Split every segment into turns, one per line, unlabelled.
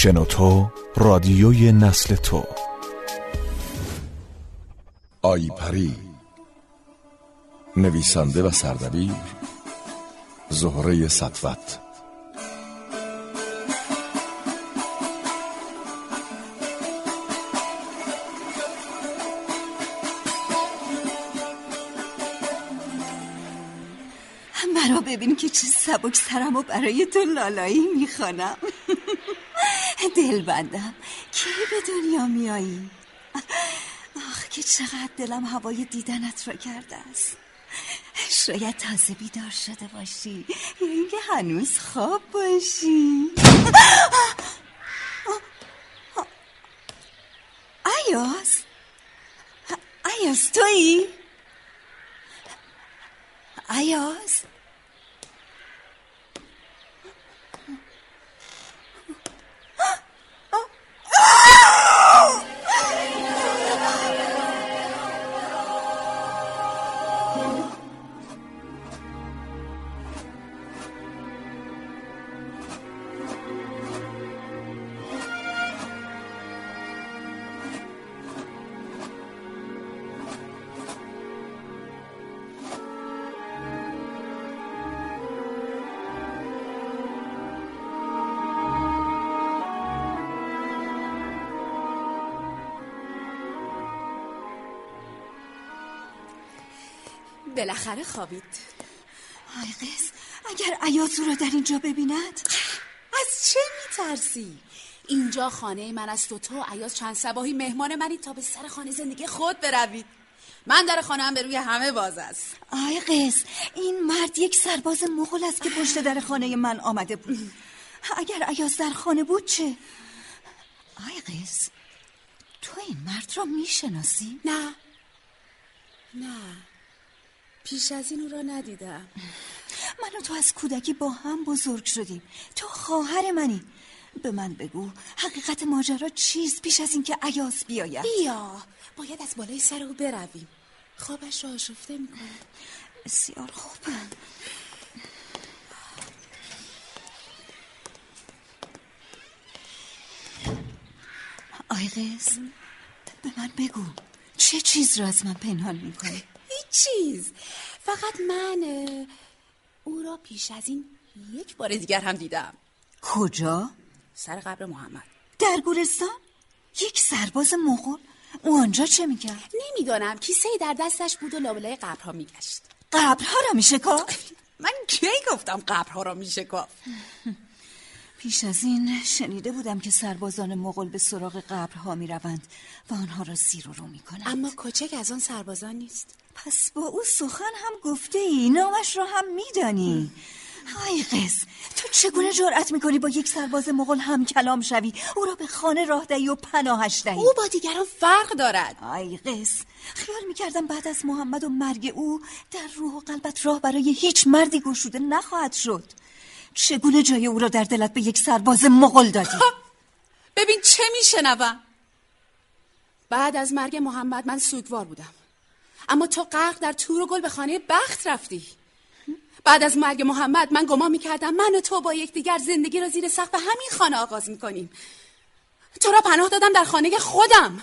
شنوتو رادیوی نسل تو.
آی پری نویسنده و سردبیر زهره سطوت
مرا ببین که چه سبک سرم و برای تو لالایی می‌خوانم. دل بندم. کی به دنیا میایی؟ آخ که چقدر دلم هوای دیدنت را کرده است. شاید تازه بیدار شده باشی. یا اینکه هنوز خواب باشی. ایاز ایاز تویی؟
بالاخره خوابید.
آی قیس اگر ایاز او را در اینجا ببیند؟
از چه میترسی؟ اینجا خانه من است و تو عیاز چند سباهی مهمان منی تا به سر خانه زندگی خود بروید. من در خانه هم به روی همه باز است.
آی قیس این مرد یک سرباز مغول است که پشت در خانه من آمده بود. اگر ایاز در خانه بود چه؟ آی قیس تو این مرد را می‌شناسی؟
نه. نه. پیش از این او را ندیدم.
من و تو از کودکی با هم بزرگ شدیم. تو خواهر منی. به من بگو حقیقت ماجرا چیست پیش از اینکه عیاز بیاید؟
بیا. باید از بالای سر او برویم. خوابش را آشفته می‌کنه
بسیار خوب. آی قیس به من بگو چه چیز را از من پنهان می‌کنی؟
چیز فقط من او را پیش از این یک بار دیگر هم دیدم
کجا؟
سر قبر محمد
در گورستان؟ یک سرباز مغول؟ او آنجا چه می‌کرد؟
نمی‌دانم کیسه در دستش بود و لابلای قبرها میگشت
قبرها را میشکافت؟
من کی گفتم قبرها را میشکاف
پیش از این شنیده بودم که سربازان مغول به سراغ قبرها می‌روند و آنها را زیر و رو می‌کنند.
اما کوچک از آن سربازان نیست.
پس با او سخن هم گفته ای نامش را هم میدانی. ای قس تو چگونه جرأت می‌کنی با یک سرباز مغول هم کلام شوی؟ او را به خانه راه دهی و پناهش دهی.
او با دیگران فرق دارد.
ای قس خیال می‌کردم بعد از محمد و مرگ او در روح و قلبت راه برای هیچ مردی گشوده نخواهد شد. چگونه جای او را در دلت به یک سرباز مغول دادی؟
ببین چه میشنوم؟ بعد از مرگ محمد من سوگوار بودم. اما تو غرق در تور و گل به خانه بخت رفتی. بعد از مرگ محمد من گمان می‌کردم من و تو با یکدیگر زندگی را زیر سقف همین خانه آغاز می‌کنیم. تو را پناه دادم در خانه خودم.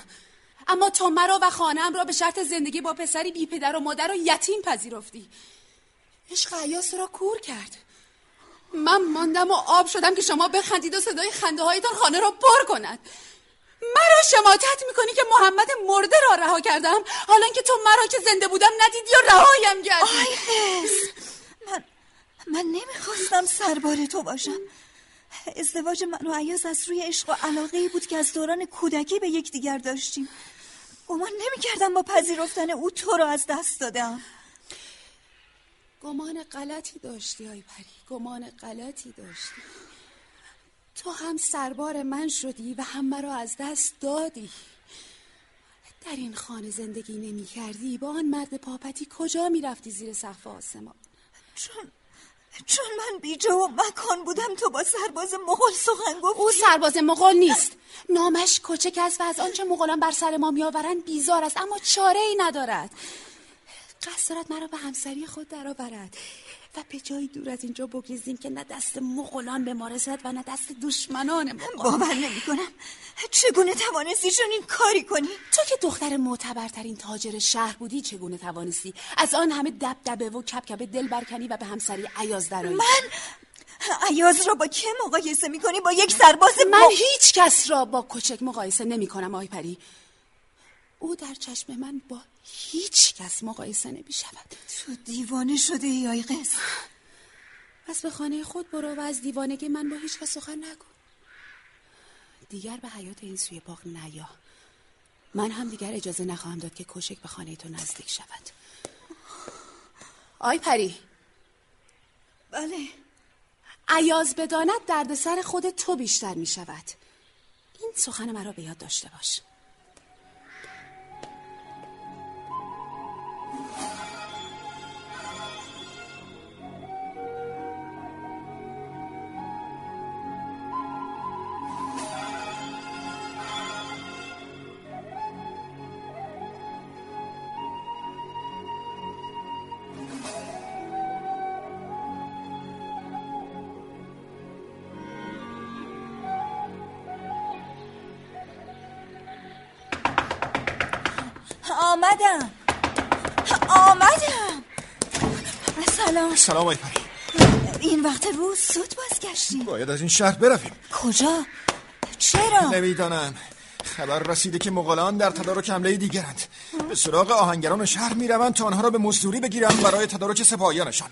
اما تو مرا و خانم را به شرط زندگی با پسری بی پدر و مادر و یتیم پذیرفتی. عشق عیاس را کور کرد. من ماندم و آب شدم که شما بخندید و صدای خنده هایتان خانه را پر کند. مرا شماتت می‌کنی که محمد مرده را رها کردم. حالا که تو مرا که زنده بودم ندیدی و رهایم کردی
آی قس من من نمی‌خواستم سربار تو باشم. ازدواج من و عیاز از روی عشق و علاقه بود که از دوران کودکی به یکدیگر داشتیم. گمان نمی‌کردم با پذیرفتن او تو را از دست دادم.
گمان غلطی داشتی آی پری؟ گمان غلطی داشتی. تو هم سربار من شدی و هم مرا از دست دادی. در این خانه زندگی نمی کردی. با آن مرد پاپتی کجا می رفتی زیر سقف آسمان؟
چون چون من بیجا و مکان بودم تو با سرباز مغول سخن گفتی.
او سرباز مغول نیست. نامش کوچک است و از آنچه مغولان بر سر ما میآورند بیزار است اما چاره ای ندارد. قصد دارد مرا به همسری خود درآورد. و به جایی دور از اینجا بگریزیم که نه دست مغولان به ما رسد و نه دست دشمنان ما.
باور نمی کنم. چگونه توانستی این کاری کنی؟
تو که دختر معتبرترین تاجر شهر بودی چگونه توانستی از آن همه دبدبه و کپکپه دل برکنی و به همسری عیاز درایی
من؟ عیاز را با که مقایسه می کنی با یک سرباز
من هیچ کس را با کوچک مقایسه نمی کنم آی پری. او در چشم من با هیچ کس مقایسه نمی شود
تو دیوانه شده ای آی قس
پس به خانه خود برو و از دیوانگی من با هیچ کس سخن نگو. دیگر به حیات این سوی باغ نیا. من هم دیگر اجازه نخواهم داد که کوشک به خانه تو نزدیک شود. آی پری.
بله.
عیاز بداند دردسر خود تو بیشتر می شود این سخن مرا به یاد داشته باش.
آمدم. آمدم. سلام.
سلام آی پری.
این وقت روز سود بازگشتی.
باید از این شهر برویم.
کجا؟ چرا؟
نمی‌دانم. خبر رسیده که مغولان در تدارک حمله دیگرند. به سراغ آهنگران شهر می‌روند تا آنها را به مزدوری بگیرند برای تدارک سپاهیانشان.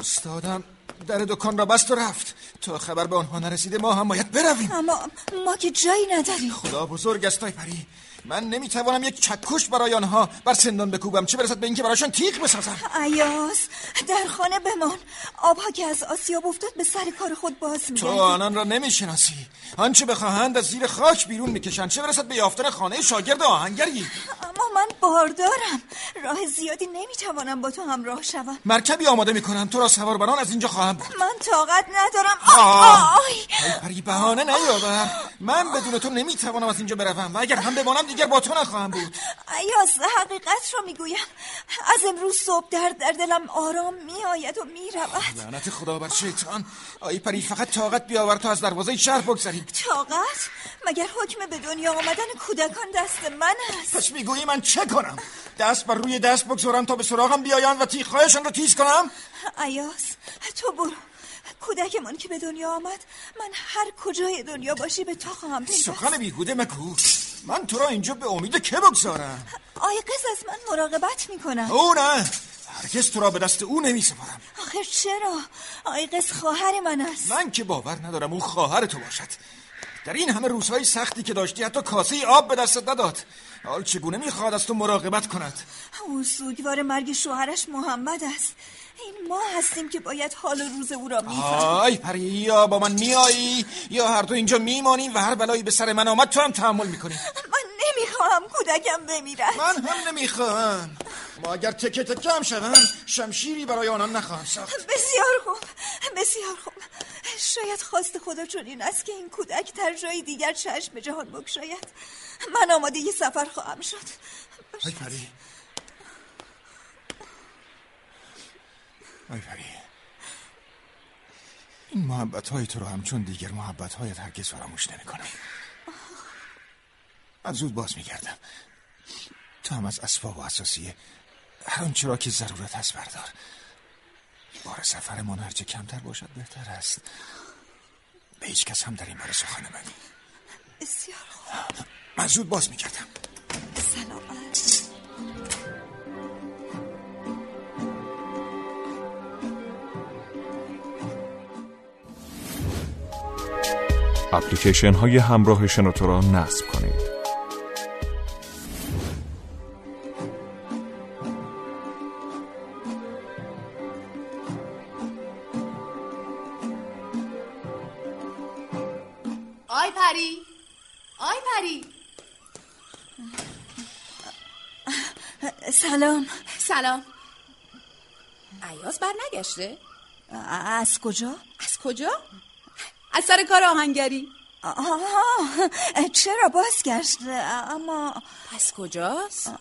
استادم در دکان را بست و رفت. تا خبر به آنها نرسیده ما هم باید برویم.
اما ما که جایی نداریم.
خدا بزرگ است پری من نمی‌توانم یک چکش برای آنها بر سندان بکوبم. چه برسد به اینکه برایشان تیغ بسازم؟
عیاز در خانه بمان. آبها که از آسیاب افتاد به سر کار خود باز
تو
میگردی
آنان را نمی‌شناسی. آنچه بخواهند از زیر خاک بیرون می‌کشند. چه برسد به یافتن خانه شاگرد آهنگری؟
اما من باردارم. راه زیادی نمی‌توانم با تو همراه شوم.
مرکبی آماده می‌کنم. تو را سوار بر آن از اینجا خواهم برد
من طاقت ندارم.
آه.
آی.
ای پری بهانه نیاور من بدون تو نمی‌توانم از اینجا بروم و اگر هم بمانم دیگر با تو نخواهم بود.
ایاز حقیقت را می‌گویم. از امروز صبح در در دلم آرام میآید و می‌رود.
لعنت خدا بر شیطان. آی پری فقط طاقت بیاور تا از دروازه شهر بگذریم
طاقت؟ مگر حکم به دنیا آمدن کودکان دست من است؟
پس می‌گویی من چه کنم؟ دست بر روی دست بگذارم تا به سراغم بیایند و تیغهایشان را تیز کنم؟
ایاز تو برو. کودکمان که به دنیا آمد من هر کجای دنیا باشی به تو خواهم پیوست.
سخن بیهوده مگو. من تو را اینجا به امید که بگذارم؟
آیقز از من مراقبت می‌کنم.
او نه. هرگز تو را به دست او نمیسپارم.
آخر چرا؟ آیقز خواهر من است.
من که باور ندارم او خواهر تو باشد. در این همه روزهای سختی که داشتی حتی کاسه آب به دستت نداد. حال چگونه می‌خواد از تو مراقبت کند؟
او سوگوار مرگ شوهرش محمد است. این ما هستیم که باید حال و روز او را می‌فهمیم.
آی پری یا با من میایی یا هر دو اینجا میمانیم و هر بلایی به سر من آمد تو هم تحمل می‌کنی
من نمی‌خواهم کودکم بمیرد.
من هم نمی‌خواهم. ما اگر تکه تکه هم شوم شمشیری برای آنان نخواهم ساخت.
بسیار خوب بسیار خوب. شاید خواست خدا چنین است که این کودک در جای دیگر چشم به جهان بگشاید. من آماده یه سفر خواهم شد.
آی پری. آی پری. این محبت های تو رو همچون دیگر محبت هایت هرگز فراموش نمی کنم من زود باز می گردم تو هم از اسباب و اساسیه هر که ضرورت هست بردار. بار سفرمان هرچه کمتر باشد بهتر است. به هیچ کس هم در این باره سخن نمگو
بسیار خوب.
من زود باز می گردم
سلامت.
اپلیکیشن های همراه شنوتو را نصب کنید.
نگشته؟
از کجا؟
از کجا؟ از سر کار آهنگری
آها چرا بازگشت اما
پس کجاست؟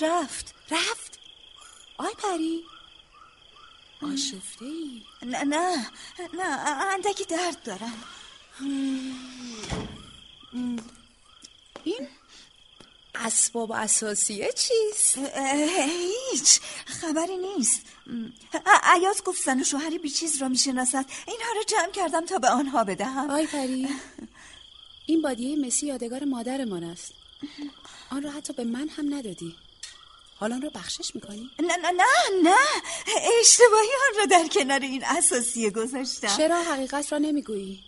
رفت
رفت آی پری آشفته ای
نه نه نه اندکی درد دارم
این اسباب اساسیه چیست؟
هیچ. خبری نیست. عیاز گفت زن و شوهری بیچیز را می‌شناسد. اینها را جمع کردم تا به آنها بدهم.
آی پری این بادیه مسی یادگار مادرمان است. آن را حتی به من هم ندادی. حالا آن را بخشش می‌کنی؟
نه نه نه نه. اشتباهی آن را در کنار این اساسیه گذاشتم.
چرا حقیقت را نمی‌گویی؟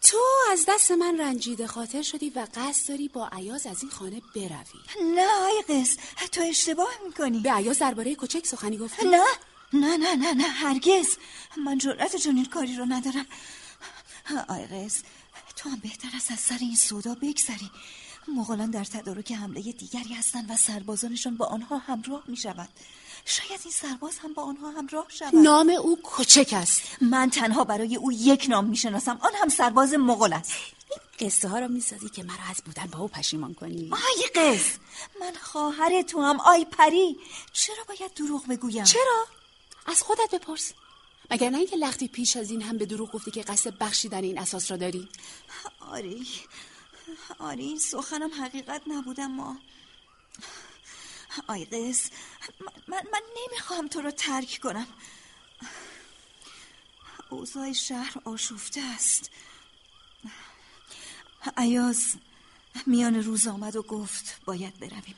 تو از دست من رنجیده خاطر شدی و قصد داری با عیاز از این خانه بروی.
نه آی قص تو اشتباه می‌کنی.
به عیاز درباره کوچک سخنی گفتی؟
نه نه نه نه نه هرگز. من جرأت چنین کاری رو ندارم. آی قص تو هم بهتر است از سر این سودا بگذری. مغولان در تدارک حمله دیگری هستند و سربازانشان با آنها همراه می شود شاید این سرباز هم با آنها همراه شود.
نام او کوچک است.
من تنها برای او یک نام می‌شناسم. آن هم سرباز مغول است.
قصه ها را می‌سازی که مرا از بودن با او پشیمان کنی.
آی قز! من خواهر تو هم آی پری! چرا باید دروغ بگویم؟
چرا؟ از خودت بپرس. مگر نه اینکه لختی پیش از این هم به دروغ گفتی که قصد بخشیدن این اساس را داری؟
آری. آری این سخنم حقیقت نبود اما آی من, من, من نمی‌خوام تو رو ترک کنم. اوضاع شهر آشفته است. عیاز میان روز آمد و گفت باید برویم.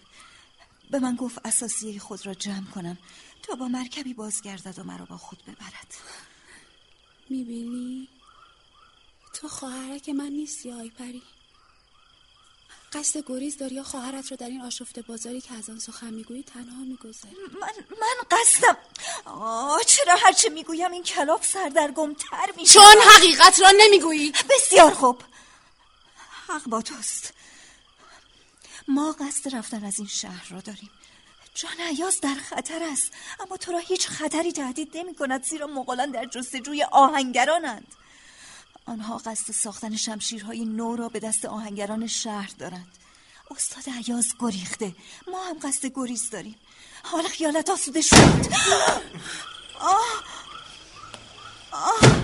به من گفت اساسیه خود را جمع کنم. تا با مرکبی بازگردد و مرا با خود ببرد.
می‌بینی؟ تو خواهرک من نیستی آی پری. قصد گریز داری یا خواهرت رو در این آشفته بازاری که از آن سخن می‌گویی تنها می‌گذاری؟
من من قصدم. آه چرا هرچه می‌گویم این کلاف سردرگم تر میشه؟
چون حقیقت را نمی‌گویی.
بسیار خوب. حق با توست. ما قصد رفتن از این شهر را داریم. جان عیاز در خطر است. اما تو را هیچ خطری تهدید نمی کند زیرا مغولان در جستجوی آهنگرانند. آنها قصد ساختن شمشیرهای نو را به دست آهنگران شهر دارند. استاد عیاز گریخته. ما هم قصد گریز داریم. حال خیالت آسوده شد. آه! آه!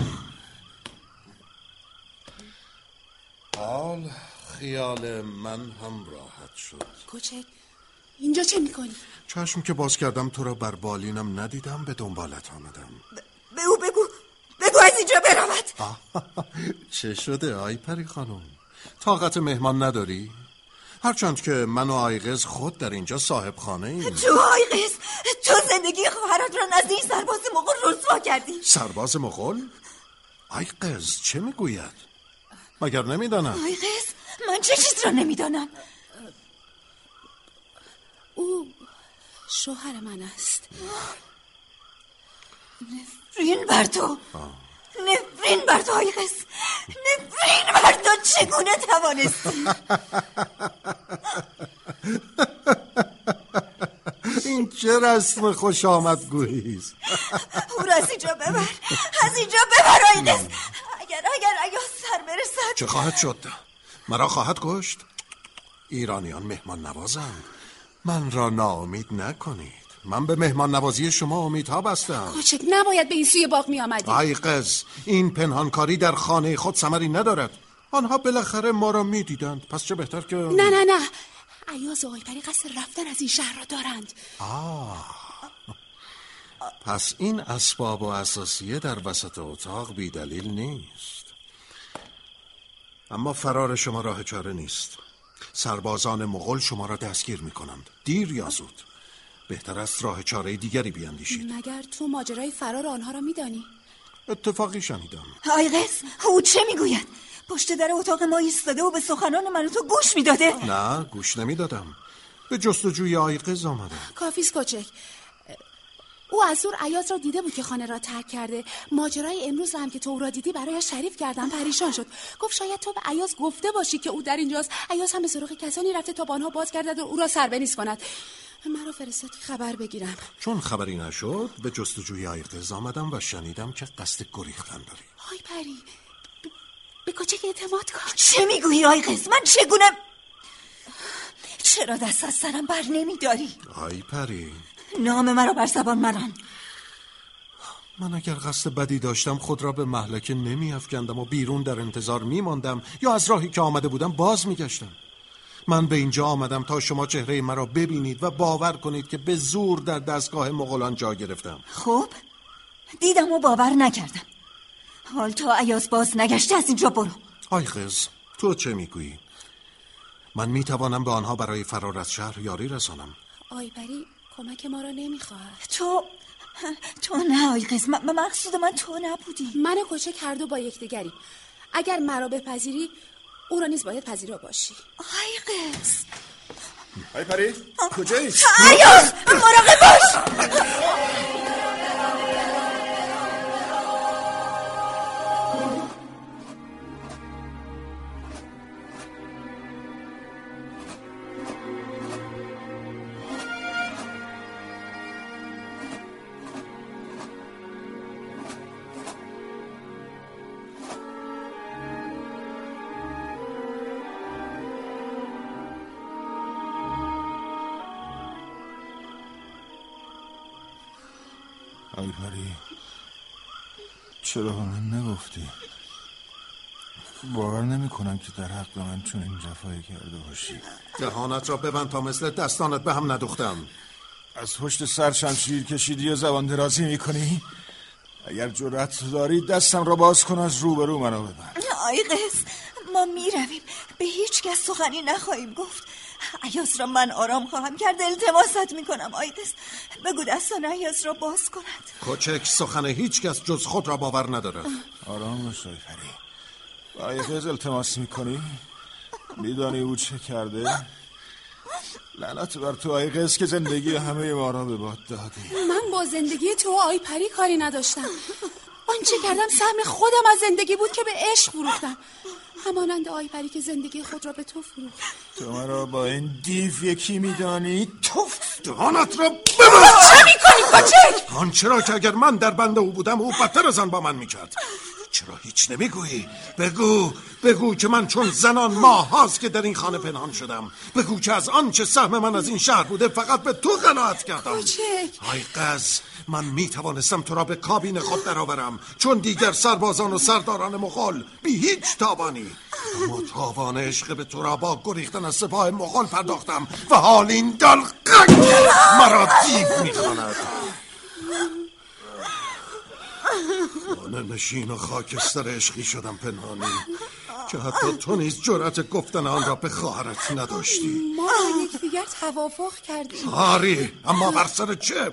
حال خیال من هم راحت شد.
کوچک اینجا چه می‌کنی؟
چشم که باز کردم تو را بر بالینم ندیدم به دنبالت آمدم.
به او اینجا برود.
چه شده آی پری خانم؟ طاقت مهمان نداری؟ هرچند که من و آیغز خود در اینجا صاحب خانه ایم.
تو آیغز تو زندگی خواهرت را نزد این سرباز مغول رسوا کردی.
سرباز مغول؟ آیغز چه می‌گوید؟ مگر نمی‌دانم؟
آیغز من چه چیز را نمی‌دانم؟
او شوهر من است.
نفرین بر تو. نفرین بر تو آیغز نفرین بر تو چگونه توانستی؟
این چه رسم خوش آمد گوییست
او را از اینجا ببر. از اینجا ببر آیغز اگر اگر اگر سر برسد.
چه خواهد شد؟ مرا خواهد کشت؟ ایرانیان مهمان نوازند من را ناامید نکنید. من به مهمان نوازی شما امیدها بستم.
کوچک نباید به این سوی باغ می آمدی
ای قز این پنهانکاری در خانه خود سمری ندارد. آنها بالاخره ما را می‌دیدند. پس چه بهتر که
نه نه نه. عیاز و آیپری قصد رفتن از این شهر را دارند.
پس این اسباب و اساسیه در وسط اتاق بی دلیل نیست. اما فرار شما راه چاره نیست. سربازان مغول شما را دستگیر می کنند دیر یا زود. بهتر است راه چاره دیگری بیاندیشید.
مگر تو ماجرای فرار آنها را میدانی؟
اتفاقی شنیدم.
آی قز او چه می‌گوید؟ پشت در اتاق ما ایستاده و به سخنان من و تو گوش می‌داده.
نه گوش نمی‌دادم. به جستجوی آی قز آمدم
کافیس کوچک. او از دور ایاز را دیده بود که خانه را ترک کرده. ماجرای امروز هم که تو او را دیدی برایش شریف کردم پریشان شد. گفت شاید تو به عیاز گفته باشی که او در اینجاست. عیاز هم به سراغ کسانی رفته تا با آنها باز گردد و او را سربنیز کند. مرا فرستاد که خبر بگیرم.
چون خبری نشد به جستجوی آیقز آمدم و شنیدم که قصد گریختن داری.
های پری ب... به کوچک اعتماد کن.
چه می‌گویی آیقز من چگونه؟ چرا دست از سرم بر نمیداری؟
آی پری
نام مرا بر زبان مران.
من اگر قصد بدی داشتم خود را به محلکه نمی افکندم و بیرون در انتظار می ماندم یا از راهی که آمده بودم باز می گشتم من به اینجا آمدم تا شما چهره مرا ببینید و باور کنید که به زور در دستگاه مغولان جا گرفتم.
خب دیدم و باور نکردم. حال تا عیاز باز نگشته از اینجا برو.
آی خز تو چه می‌گویی؟ من می‌توانم به آنها برای فرار از شهر یاری رسانم.
آیبری کمک ما را نمی‌خواهد
تو تو نه آی قز م- مقصود من تو نبودی.
من و کوچک هر دو با یکدیگریم. اگر مرا بپذیری او را نیز باید پذیرا باشی.
آی قز
آی پری کجایی؟
عیاز مراقب باش.
آی پری چرا به من نگفتی؟ باور نمی کنم که در حق من چون این جفایی کرده باشی.
دهانت را ببند تا مثل دستانت به هم ندوختم
از پشت سر شمشیر کشیدی و زبان درازی می‌کنی؟ اگر جرأت داری دستم را باز کن از روبرو منو ببند.
آی قز ما می‌رویم. به هیچ کس سخنی نخواهیم گفت. عیاز را من آرام خواهم کرد التماست می‌کنم. آی قز بگو دستان ایاز را باز کند.
کوچک سخن هیچ کس جز خود را باور ندارد.
آرام باش پری با آی قز التماس می‌کنی؟ میدانی او چه کرده؟ لعنت بر تو آی قز که زندگی همه ما را به باد دادی.
من با زندگی تو آی پری کاری نداشتم. آنچه کردم سهم خودم از زندگی بود که به عشق فروختم. همانند آی پری که زندگی خود را به تو فروخت
تو مرا با این دیو یکی میدانی؟ توف
دهانت را ببند
چه می‌کنی کوچک؟
آنچه را که اگر من در بند او بودم او بدتر از آن با من می‌کرد. چرا هیچ نمی‌گویی؟ بگو بگو که من چون زنان ماه هاست که در این خانه پنهان شدم. بگو که از آنچه سهم من از این شهر بوده فقط به تو قناعت کردم.
کوچک.
آی قز من می توانستم تو را به کابین خود درآورم چون دیگر سربازان و سرداران مغول بی هیچ تاوانی اما تاوان عشق به تو را با گریختن از سپاه مغول پرداختم و حال این دلقک مرا دیو می‌خواند خانه نشین و خاکستر عشقی شدم پنهانی. که حتی تو نیز جرأت گفتن آن را به خواهرت نداشتی.
ما یکدیگر توافق کردیم.
آری اما بر سر چه؟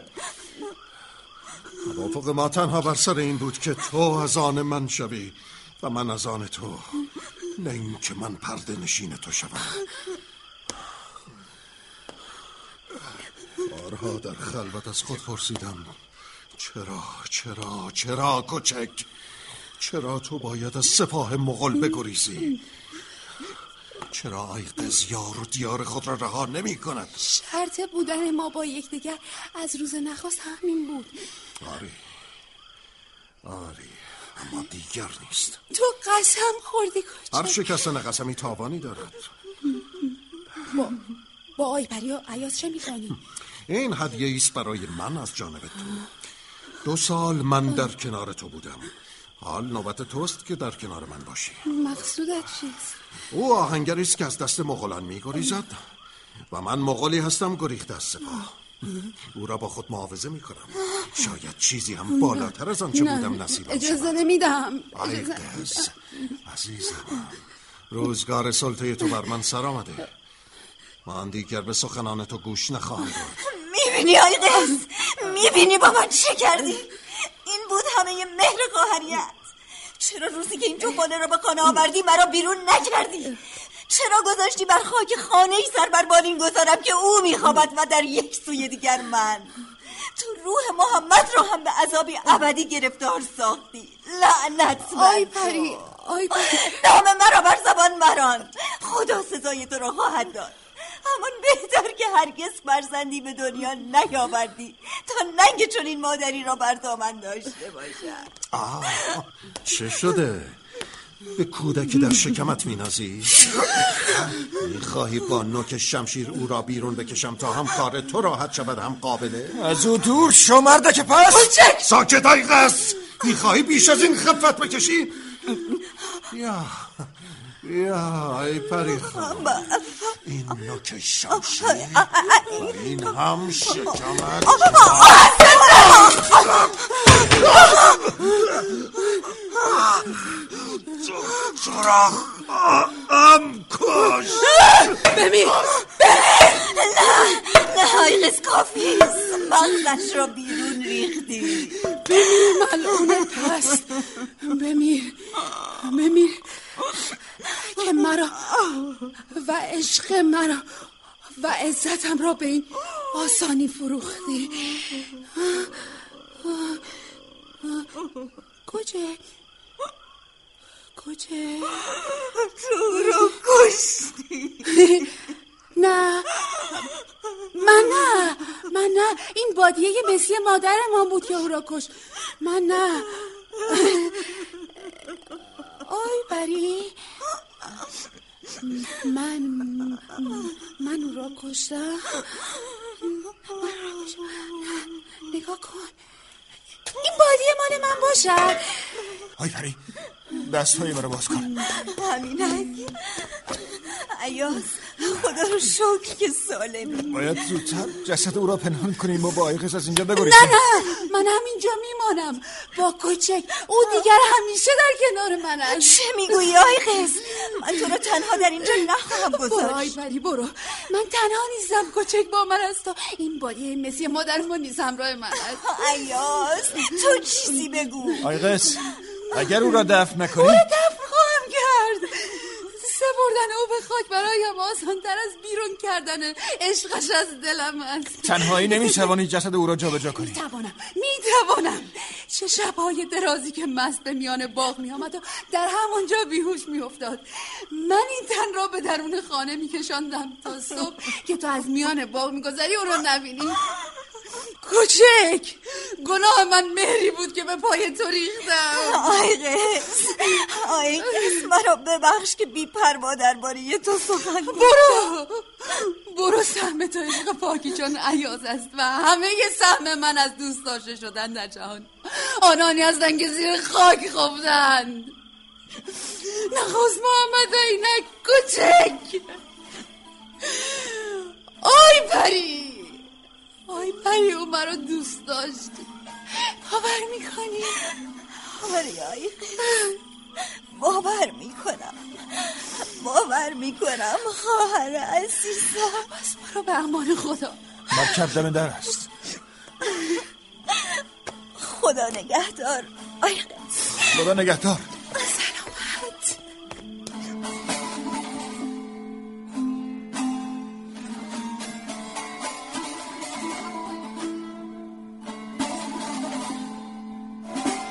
توافق ما تنها بر سر این بود که تو از آن من شوی و من از آن تو. نه این که من پرده نشین تو شوم. بارها در خلوت از خود پرسیدم. چرا چرا چرا کوچک؟ چرا تو باید از سپاه مغل بگریزی؟ چرا آیقز یار و دیار خود را رها نمی کند
شرط بودن ما با یکدیگر از روز نخواست همین بود.
آری آری اما دیگر نیست.
تو قسم خوردی
هر
کوچک
شکستن قسمی تاوانی دارد.
با, با آی پری و عیاز چه می‌کنی؟
این هدیه است برای من از جانب تو. دو سال من در کنار تو بودم. حال نوبت توست که در کنار من باشی.
مقصودت چیست؟
او آهنگری است که از دست مغولان میگریزد و من مغولی هستم گریخته از سپاه. او را با خود محافظه می‌کنم. شاید چیزی هم بالاتر از آنچه بودم نصیبم
اجازه نمیدم
قز عزیزم روزگار سلطه تو بر من سر آمده. من دیگر به سخنان تو گوش نخواهم داد.
می‌بینی آی قز می‌بینی با من چه کردی؟ این بود همه مهر خواهریت چرا روزی که این توپانه را به خانه آوردی مرا بیرون نکردی؟ چرا گذاشتی بر خاک خانه ای سر بر بالین گذارم که او میخوابد و در یک سوی دیگر من؟ تو روح محمد را هم به عذابی ابدی گرفتار ساختی. لعنت
آی. پری آی پری.
نام مرا بر زبان مران. خدا سزای تو را خواهد داد. همان بهتر که هرگز فرزندی به دنیا نیاوردی. تا ننگ چون این مادری را بر دامن داشته باشد
آه چه شده؟ به کودکی در شکمت مینازی؟ می‌خواهی با نوک شمشیر او را بیرون بکشم تا هم کار تو راحت شود هم قابله؟
از او دور شو مردک پس!
ساکت ای قص! می‌خواهی بیش از این خفت بکشی؟ یا یا ای پری خانم این نوک شمشیر و این هم شکمت تو را هم کش.
بمیر
نه آیقس کافیست مغزش را بیرون ریختی.
بمیر ملعون پست بمیر بمیر که مرا و عشق مرا و عزتم را به این آسانی فروختی. کجا؟ کجا؟
تو رو کشتی.
نه. من نه. من نه. این بادیه مسی مادرمان بود که او را کشت. من نه. آی بری. من من او را کشتم. من را. نگاه کن. این بادیه مال من باشد.
آی پری دست های مرا باز کن.
همینک. ایاز خدا رو شکر که سالمی.
باید زودتر جسد او را پنهان کنیم. و با آیقس از اینجا
نه
بگریزیم
نه. من همینجا میمانم. با کوچک. او دیگر همیشه در کنار من است
چه می‌گویی آیقس من تو رو تنها در اینجا نخواهم گذاشت.
پری برو. من تنها نیستم کوچک با من است این بادیه مسی مادر ما نیز همراه من است
ایاز تو چیزی بگو.
آیقس اگر او را دفن نکنی
دفن خواهم کرد سپردن او به خاک برایم آسانتر از بیرون کردن عشقش از دلم است.
تنهایی نمی‌توانی جسد او را جابجا کنی.
می‌توانم می‌توانم. چه شبهای درازی که مست به میان باغ میآمد و در همانجا بیهوش میافتاد. من این تن را به درون خانه میکشاندم تا صبح که تو از میان باغ میگذری او را نبینی. کوچک! گناه من مهری بود که به پای تو ریختم.
آیقس آیقس مرا ببخش که بی پروا درباره تو سخن.
برو! برو سهم تو عشق پاکی چون عیاز است و همه سهم من از دوست داشته شدن در جهان. آنانی هستند که زیر خاک خفتند نخواست محمد اینک کوچک! آی پری! آی پری او مرا دوست داشت باور می‌کنی؟
آره آیقس باور می‌کنم. باور می‌کنم خواهر عزیزم.
پس برو به امان خدا.
مرکب دم در است.
خدا نگهدار. آیقس
خدا نگهدار.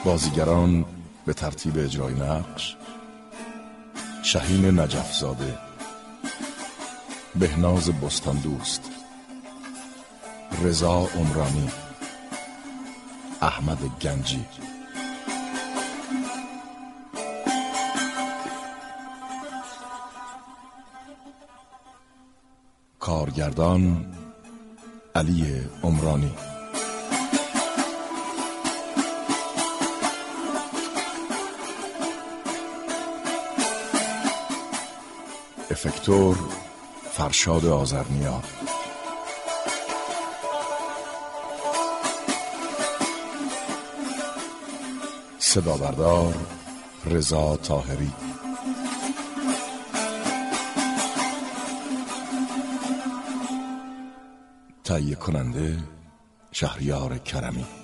بازیگران به ترتیب اجرای نقش شهین نجف زاده بهناز بستان دوست رضا عمرانی احمد گنجی. کارگردان علی عمرانی. افکتور فرشاد آزرنیا صدا بردار رضا طاهری. تهیه کننده شهریار کرمی.